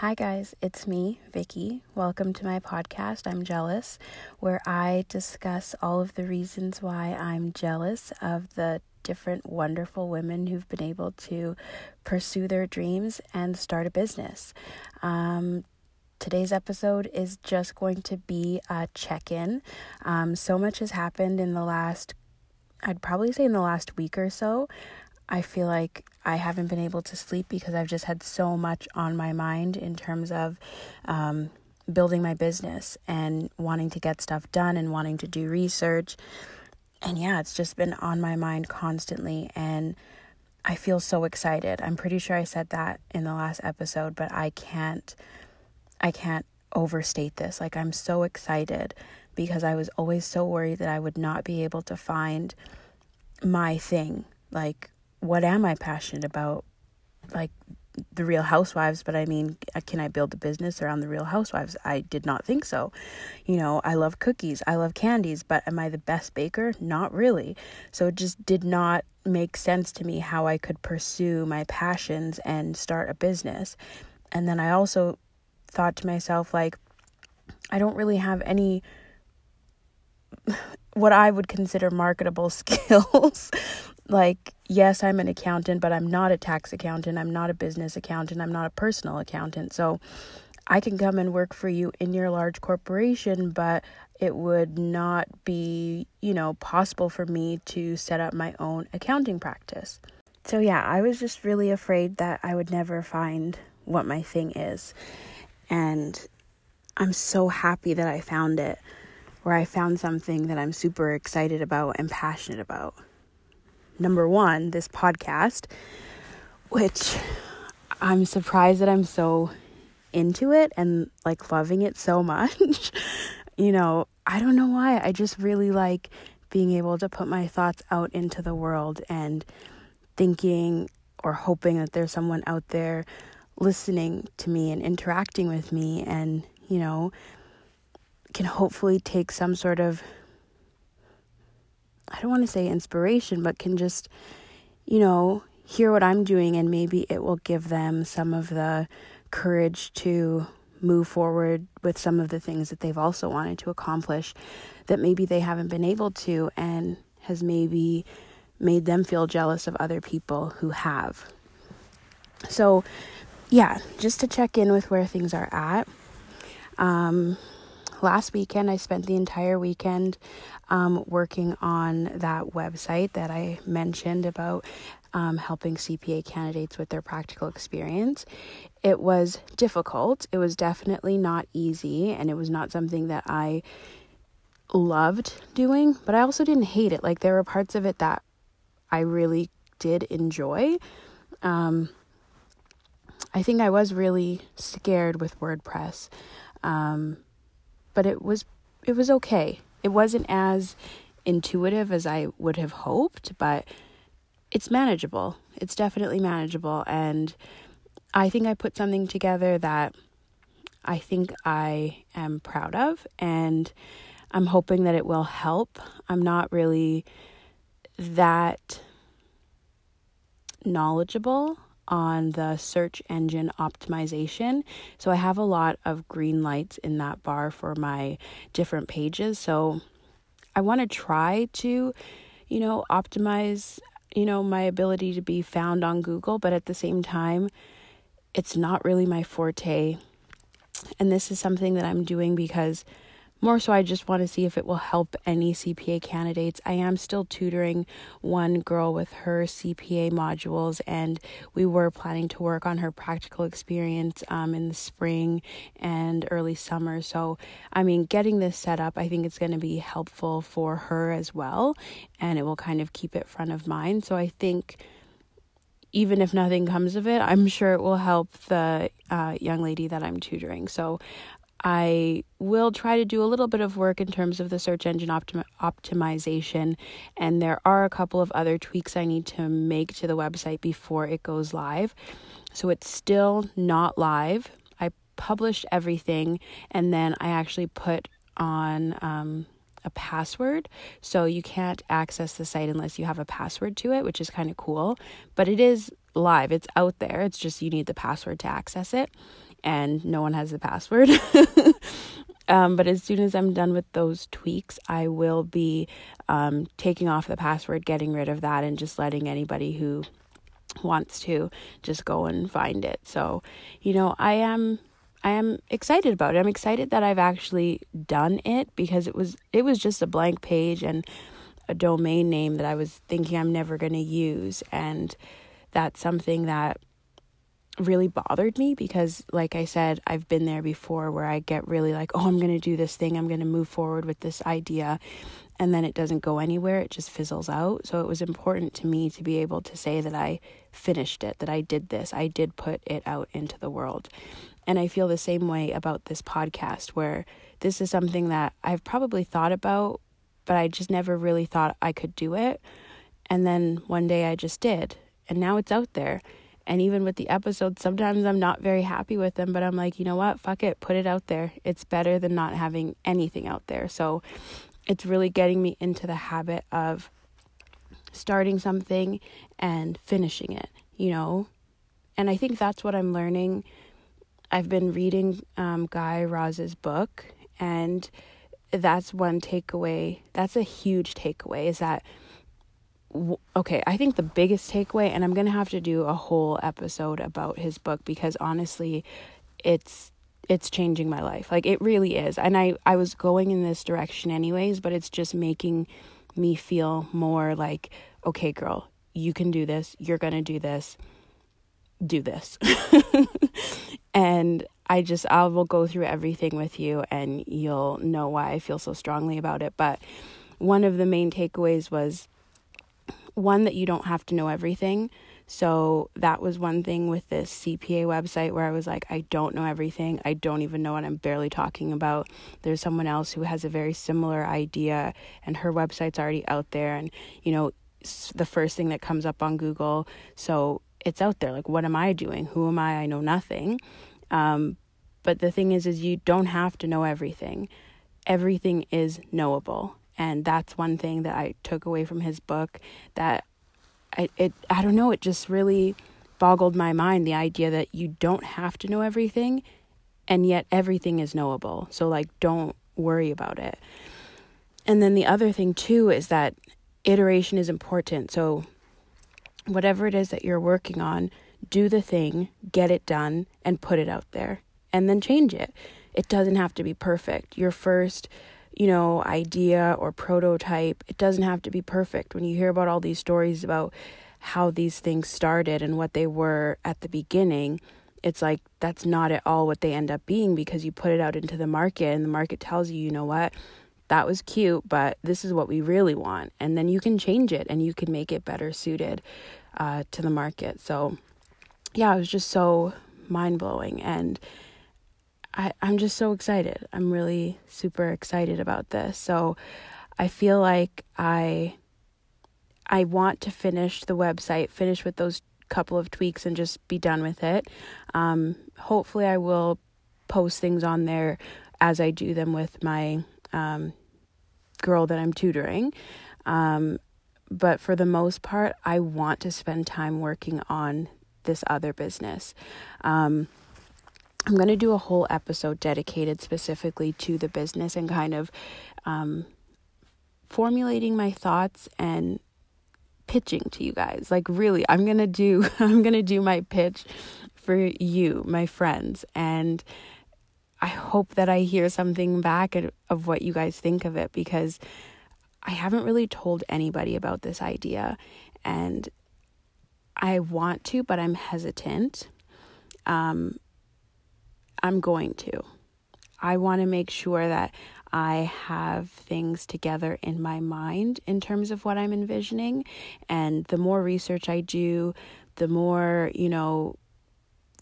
Hi, guys, it's me, Vicky. Welcome to my podcast, I'm Jealous, where I discuss all of the reasons why I'm jealous of the different wonderful women who've been able to pursue their dreams and start a business. Um, today's episode is just going to be a check in. Um, so much has happened in the last, I'd probably say in the last week or so. I feel like I haven't been able to sleep because I've just had so much on my mind in terms of um, building my business and wanting to get stuff done and wanting to do research. And yeah, it's just been on my mind constantly. And I feel so excited. I'm pretty sure I said that in the last episode, but I can't, I can't overstate this. Like, I'm so excited because I was always so worried that I would not be able to find my thing. Like, what am I passionate about? Like the Real Housewives, but I mean, uh, can I build a business around the Real Housewives? I did not think so. You know, I love cookies, I love candies, but am I the best baker? Not really. So it just did not make sense to me how I could pursue my passions and start a business. And then I also thought to myself, like, I don't really have any what I would consider marketable skills. Like, yes, I'm an accountant, but I'm not a tax accountant. I'm not a business accountant. I'm not a personal accountant. So I can come and work for you in your large corporation, but it would not be, you know, possible for me to set up my own accounting practice. So, yeah, I was just really afraid that I would never find what my thing is. And I'm so happy that I found it where I found something that I'm super excited about and passionate about. Number one, this podcast, which I'm surprised that I'm so into it and like loving it so much. you know, I don't know why. I just really like being able to put my thoughts out into the world and thinking or hoping that there's someone out there listening to me and interacting with me and, you know, can hopefully take some sort of I don't want to say inspiration, but can just, you know, hear what I'm doing and maybe it will give them some of the courage to move forward with some of the things that they've also wanted to accomplish that maybe they haven't been able to and has maybe made them feel jealous of other people who have. So, yeah, just to check in with where things are at. Um, last weekend, I spent the entire weekend um, working on that website that I mentioned about um, helping CPA candidates with their practical experience. It was difficult. It was definitely not easy, and it was not something that I loved doing, but I also didn't hate it. Like, there were parts of it that I really did enjoy. Um, I think I was really scared with WordPress. Um, but it was it was okay. It wasn't as intuitive as I would have hoped, but it's manageable. It's definitely manageable and I think I put something together that I think I am proud of and I'm hoping that it will help. I'm not really that knowledgeable on the search engine optimization. So I have a lot of green lights in that bar for my different pages. So I want to try to, you know, optimize, you know, my ability to be found on Google, but at the same time, it's not really my forte. And this is something that I'm doing because more so, I just want to see if it will help any CPA candidates. I am still tutoring one girl with her CPA modules, and we were planning to work on her practical experience um, in the spring and early summer. So, I mean, getting this set up, I think it's going to be helpful for her as well, and it will kind of keep it front of mind. So, I think even if nothing comes of it, I'm sure it will help the uh, young lady that I'm tutoring. So I will try to do a little bit of work in terms of the search engine optim- optimization, and there are a couple of other tweaks I need to make to the website before it goes live. So it's still not live. I published everything, and then I actually put on um, a password. So you can't access the site unless you have a password to it, which is kind of cool. But it is live, it's out there. It's just you need the password to access it and no one has the password. um, but as soon as I'm done with those tweaks, I will be um, taking off the password, getting rid of that, and just letting anybody who wants to just go and find it. So, you know, I am I am excited about it. I'm excited that I've actually done it because it was it was just a blank page and a domain name that I was thinking I'm never going to use and that's something that really bothered me because like I said, I've been there before where I get really like, "Oh, I'm going to do this thing. I'm going to move forward with this idea." And then it doesn't go anywhere. It just fizzles out. So it was important to me to be able to say that I finished it, that I did this. I did put it out into the world. And I feel the same way about this podcast, where this is something that I've probably thought about, but I just never really thought I could do it. And then one day I just did. And now it's out there. And even with the episodes, sometimes I'm not very happy with them, but I'm like, you know what? Fuck it. Put it out there. It's better than not having anything out there. So it's really getting me into the habit of starting something and finishing it, you know? And I think that's what I'm learning I've been reading um, Guy Raz's book, and that's one takeaway. That's a huge takeaway. Is that okay? I think the biggest takeaway, and I'm gonna have to do a whole episode about his book because honestly, it's it's changing my life. Like it really is. And I I was going in this direction anyways, but it's just making me feel more like okay, girl, you can do this. You're gonna do this do this. and I just I will go through everything with you and you'll know why I feel so strongly about it. But one of the main takeaways was one that you don't have to know everything. So that was one thing with this CPA website where I was like, I don't know everything. I don't even know what I'm barely talking about. There's someone else who has a very similar idea and her website's already out there. And, you know, the first thing that comes up on Google. So it's out there. Like, what am I doing? Who am I? I know nothing. Um, but the thing is, is you don't have to know everything. Everything is knowable, and that's one thing that I took away from his book. That I it I don't know. It just really boggled my mind. The idea that you don't have to know everything, and yet everything is knowable. So like, don't worry about it. And then the other thing too is that iteration is important. So whatever it is that you're working on, do the thing, get it done, and put it out there, and then change it. It doesn't have to be perfect. Your first, you know, idea or prototype, it doesn't have to be perfect. When you hear about all these stories about how these things started and what they were at the beginning, it's like that's not at all what they end up being because you put it out into the market and the market tells you, you know what, that was cute, but this is what we really want. And then you can change it and you can make it better suited uh, to the market. So, yeah, it was just so mind blowing. And I, I'm just so excited. I'm really super excited about this. So, I feel like I I want to finish the website, finish with those couple of tweaks and just be done with it. Um, hopefully, I will post things on there as I do them with my um, girl that I'm tutoring. Um, but for the most part, I want to spend time working on this other business. Um, I'm going to do a whole episode dedicated specifically to the business and kind of um, formulating my thoughts and pitching to you guys. Like really, I'm going to do I'm going to do my pitch for you, my friends, and I hope that I hear something back of what you guys think of it because I haven't really told anybody about this idea and I want to, but I'm hesitant. Um, I'm going to. I want to make sure that I have things together in my mind in terms of what I'm envisioning. And the more research I do, the more, you know,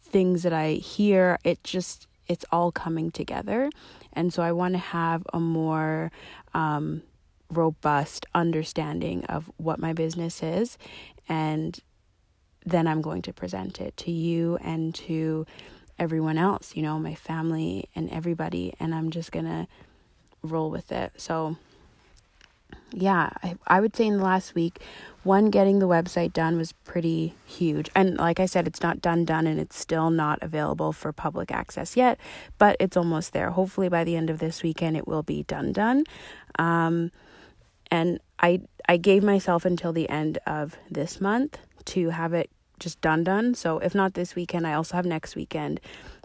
things that I hear, it just, it's all coming together. And so I want to have a more, um, robust understanding of what my business is and then I'm going to present it to you and to everyone else, you know, my family and everybody and I'm just to roll with it. So yeah, I, I would say in the last week, one, getting the website done was pretty huge. And like I said, it's not done, done, and it's still not available for public access yet, but it's almost there. Hopefully, by the end of this weekend, it will be done, done. Um, and I, I gave myself until the end of this month to have it just done, done. So if not this weekend, I also have next weekend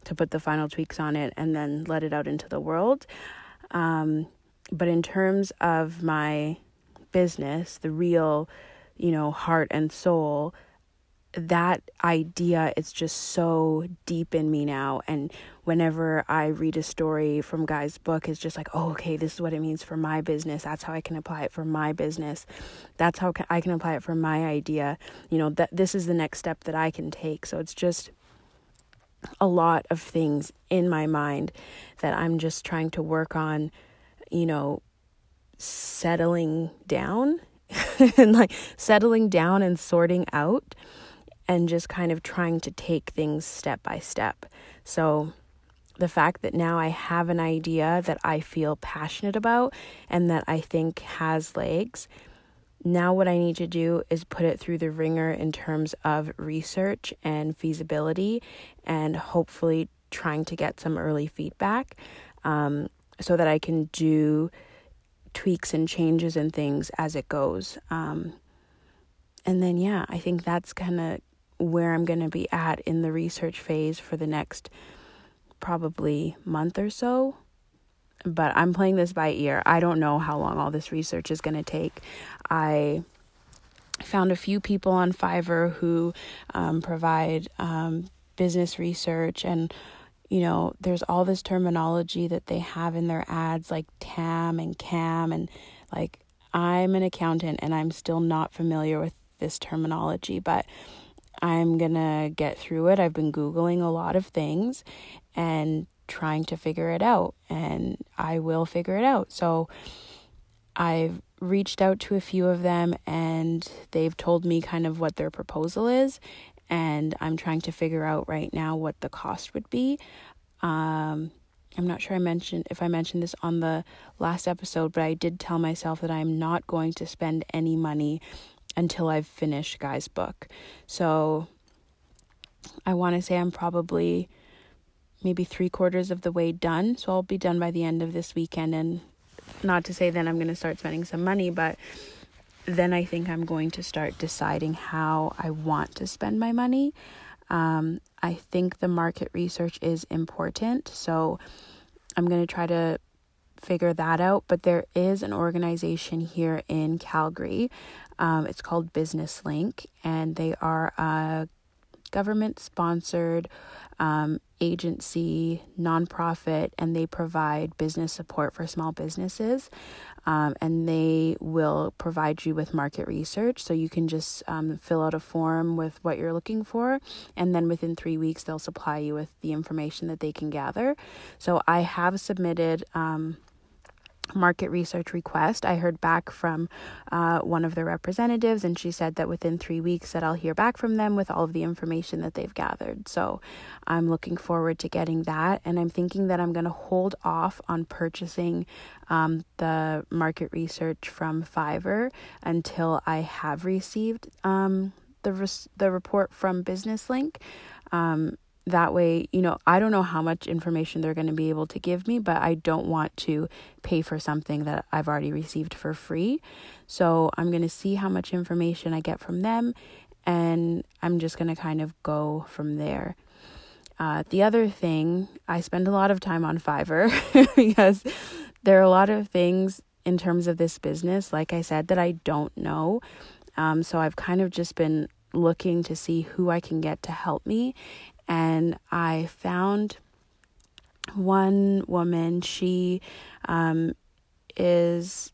to put the final tweaks on it and then let it out into the world. Um, but in terms of my business, the real, you know, heart and soul, that idea is just so deep in me now. And whenever i read a story from guy's book it's just like oh okay this is what it means for my business. That's how i can apply it for my business. That's how i can apply it for my idea. You know that this is the next step that i can take. So it's just a lot of things in my mind that i'm just trying to work on you know settling down and like settling down and sorting out and just kind of trying to take things step by step. So, the fact that now I have an idea that I feel passionate about and that I think has legs, now what I need to do is put it through the ringer in terms of research and feasibility and hopefully trying to get some early feedback um, so that I can do tweaks and changes and things as it goes. Um, and then, yeah, I think that's kind of where I'm going to be at in the research phase for the next probably month or so. But I'm playing this by ear. I don't know how long all this research is going to take. I found a few people on Fiverr who um, provide um, business research and you know, there's all this terminology that they have in their ads like TAM and CAM and like I'm an accountant and I'm still not familiar with this terminology, but I'm going to get through it. I've been googling a lot of things and trying to figure it out and I will figure it out. So I've reached out to a few of them and they've told me kind of what their proposal is and I'm trying to figure out right now what the cost would be. Um, I'm not sure I mentioned if I mentioned this on the last episode, but I did tell myself that I'm not going to spend any money until I've finished Guy's book. So I want to say I'm probably maybe three quarters of the way done. So I'll be done by the end of this weekend. And not to say then I'm going to start spending some money, but then I think I'm going to start deciding how I want to spend my money. Um, I think the market research is important. So I'm going to try to figure that out. But there is an organization here in Calgary. Um, it's called Business Link, and they are a government sponsored um, agency, nonprofit, and they provide business support for small businesses um, and they will provide you with market research. So you can just um, fill out a form with what you're looking for, and then within three weeks, they'll supply you with the information that they can gather. So I have submitted. Um, market research request. I heard back from uh, one of the representatives, and she said that within three weeks that I'll hear back from them with all of the information that they've gathered. So I'm looking forward to getting that, and I'm thinking that I'm going to hold off on purchasing um, the market research from Fiverr until I have received um, the res- the report from Business Link. Um, that way, you know, I don't know how much information they're going to be able to give me, but I don't want to pay for something that I've already received for free. So I'm going to see how much information I get from them, and I'm just going to kind of go from there. Uh, the other thing, I spend a lot of time on Fiverr because there are a lot of things in terms of this business, like I said, that I don't know. Um, so I've kind of just been looking to see who I can get to help me and I found one woman. She um, is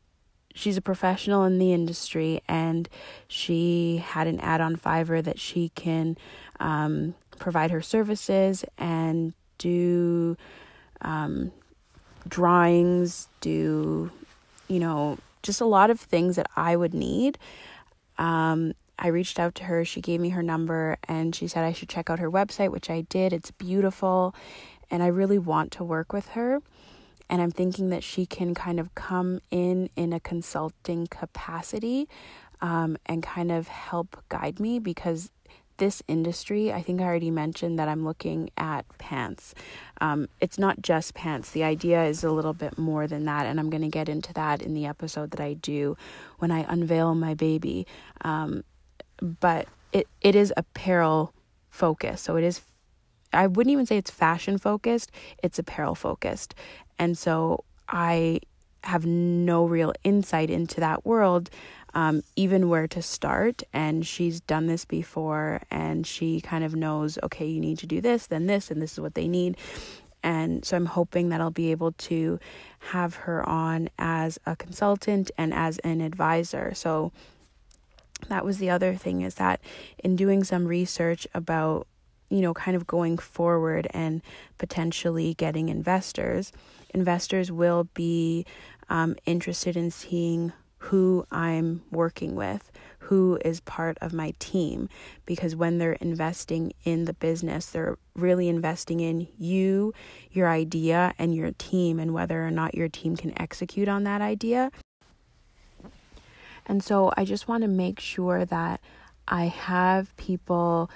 she's a professional in the industry, and she had an ad on Fiverr that she can um, provide her services and do um, drawings, do you know just a lot of things that I would need. Um, I reached out to her. She gave me her number and she said I should check out her website, which I did. It's beautiful and I really want to work with her. and I'm thinking that she can kind of come in in a consulting capacity um, and kind of help guide me because this industry, I think I already mentioned that I'm looking at pants. Um, it's not just pants. The idea is a little bit more than that, and I'm going to get into that in the episode that I do when I unveil my baby. Um, but it it is apparel focused, so it is. I wouldn't even say it's fashion focused. It's apparel focused, and so I have no real insight into that world um, even where to start. And she's done this before and she kind of knows, okay, you need to do this, then this, and this is what they need. And so I'm hoping that I'll be able to have her on as a consultant and as an advisor. So that was the other thing is that in doing some research about, you know, kind of going forward and potentially getting investors, investors will be um, interested in seeing who I'm working with, who is part of my team. Because when they're investing in the business, they're really investing in you, your idea, and your team, and whether or not your team can execute on that idea. And so I just want to make sure that I have people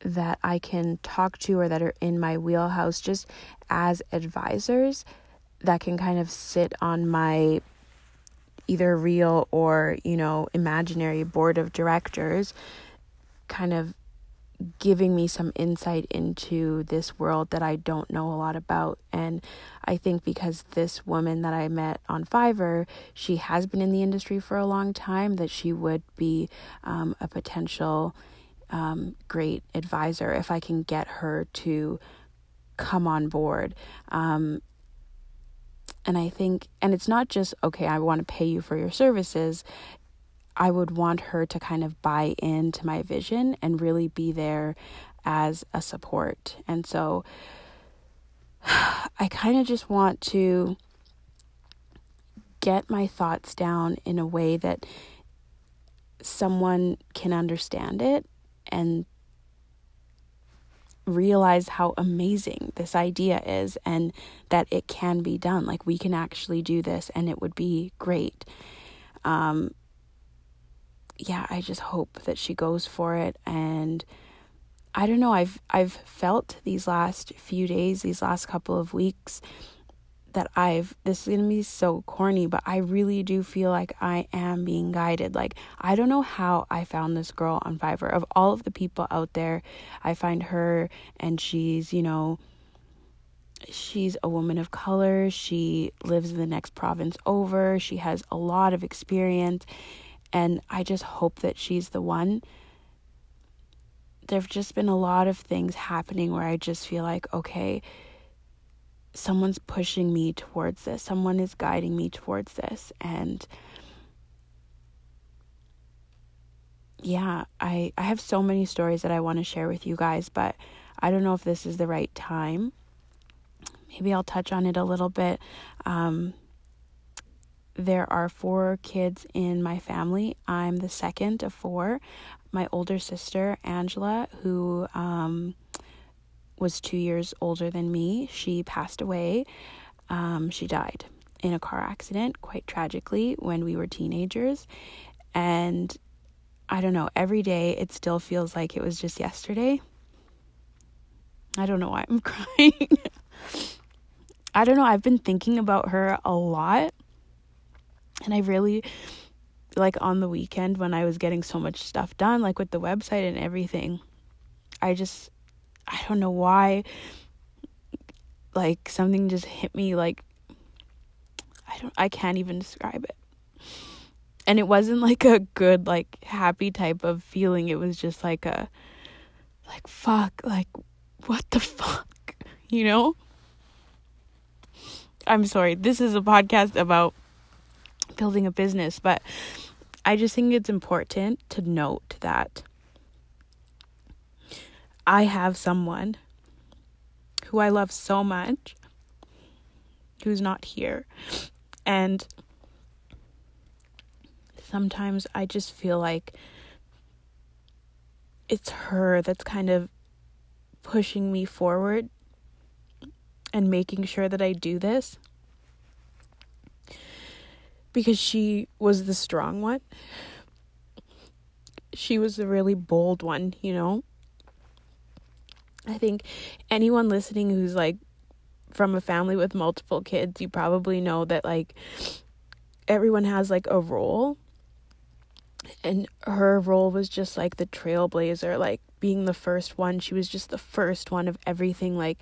that I can talk to or that are in my wheelhouse just as advisors that can kind of sit on my either real or, you know, imaginary board of directors kind of giving me some insight into this world that I don't know a lot about. And I think because this woman that I met on Fiverr, she has been in the industry for a long time, that she would be um, a potential um, great advisor if I can get her to come on board. Um, and I think, and it's not just, okay, I want to pay you for your services. I would want her to kind of buy into my vision and really be there as a support. And so I kind of just want to get my thoughts down in a way that someone can understand it and realize how amazing this idea is and that it can be done. Like we can actually do this and it would be great. Um, yeah, I just hope that she goes for it and I don't know, I've I've felt these last few days, these last couple of weeks that I've this is going to be so corny, but I really do feel like I am being guided. Like I don't know how I found this girl on Fiverr. Of all of the people out there, I find her and she's, you know, she's a woman of color. She lives in the next province over. She has a lot of experience and I just hope that she's the one. There've just been a lot of things happening where I just feel like, okay, someone's pushing me towards this, someone is guiding me towards this. And yeah, I, I have so many stories that I want to share with you guys, but I don't know if this is the right time. Maybe I'll touch on it a little bit. Um, there are four kids in my family. I'm the second of four. My older sister, Angela, who um, was two years older than me. She passed away. Um, she died in a car accident, quite tragically, when we were teenagers. And I don't know, every day it still feels like it was just yesterday. I don't know why I'm crying. I don't know, I've been thinking about her a lot. And I really, like on the weekend when I was getting so much stuff done, like with the website and everything, I just I don't know why like something just hit me like I don't I can't even describe it. And it wasn't like a good like happy type of feeling. It was just like a like fuck, like what the fuck, you know? I'm sorry. This is a podcast about building a business, but I just think it's important to note that I have someone who I love so much who's not here. And sometimes I just feel like it's her that's kind of pushing me forward and making sure that I do this. Because she was the strong one. She was the really bold one, you know? I think anyone listening who's like from a family with multiple kids, you probably know that like everyone has like a role. And her role was just like the trailblazer, like being the first one. She was just the first one of everything, like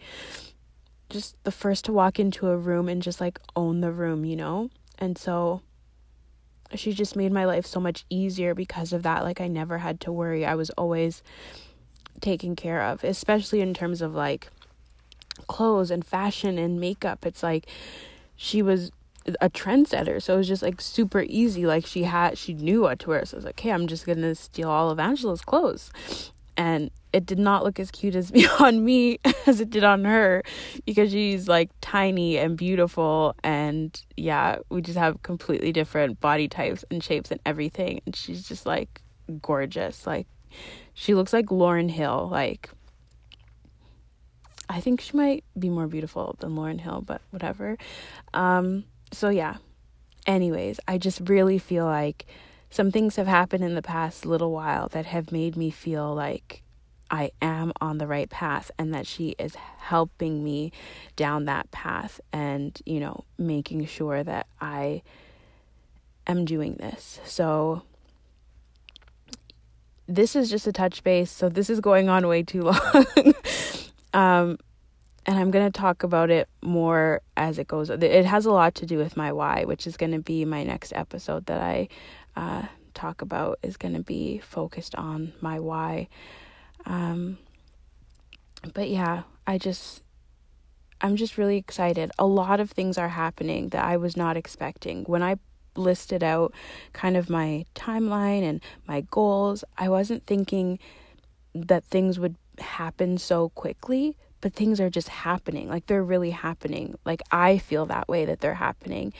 just the first to walk into a room and just like own the room, you know? And so she just made my life so much easier because of that. Like I never had to worry. I was always taken care of, especially in terms of like clothes and fashion and makeup. It's like she was a trendsetter, so it was just like super easy. Like she had, she knew what to wear. So I was like, "Okay, I'm just gonna steal all of Angela's clothes," and it did not look as cute as on me as it did on her because she's like tiny and beautiful and yeah we just have completely different body types and shapes and everything. And she's just like gorgeous. Like she looks like Lauryn Hill. Like I think she might be more beautiful than Lauryn Hill but whatever. Um so yeah. Anyways I just really feel like some things have happened in the past little while that have made me feel like I am on the right path and that she is helping me down that path and, you know, making sure that I am doing this. So, this is just a touch base. So, this is going on way too long. um, and I'm going to talk about it more as it goes. It has a lot to do with my why, which is going to be my next episode that I uh, talk about, is going to be focused on my why. Um, but yeah, I just, I'm just really excited. A lot of things are happening that I was not expecting. When I listed out kind of my timeline and my goals, I wasn't thinking that things would happen so quickly, but things are just happening. Like they're really happening. Like I feel that way that they're happening.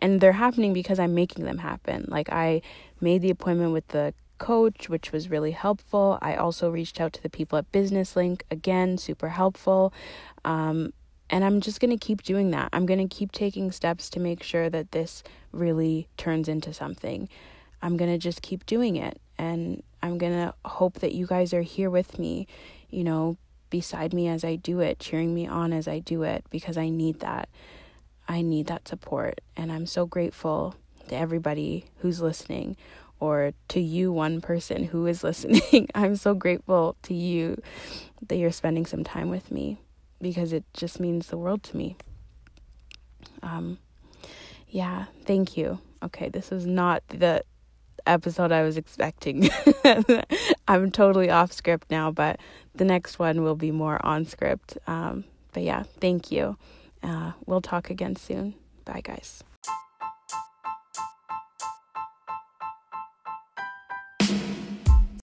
And they're happening because I'm making them happen. Like I made the appointment with the coach, which was really helpful. I also reached out to the people at Business Link, again, super helpful. Um, and I'm just going to keep doing that. I'm going to keep taking steps to make sure that this really turns into something. I'm going to just keep doing it. And I'm going to hope that you guys are here with me, you know, beside me as I do it, cheering me on as I do it, because I need that. I need that support. And I'm so grateful to everybody who's listening or to you, one person who is listening. I'm so grateful to you that you're spending some time with me because it just means the world to me. Um, yeah, thank you. Okay, this was not the episode I was expecting. I'm totally off script now, but the next one will be more on script. Um, but yeah, thank you. Uh, we'll talk again soon. Bye, guys.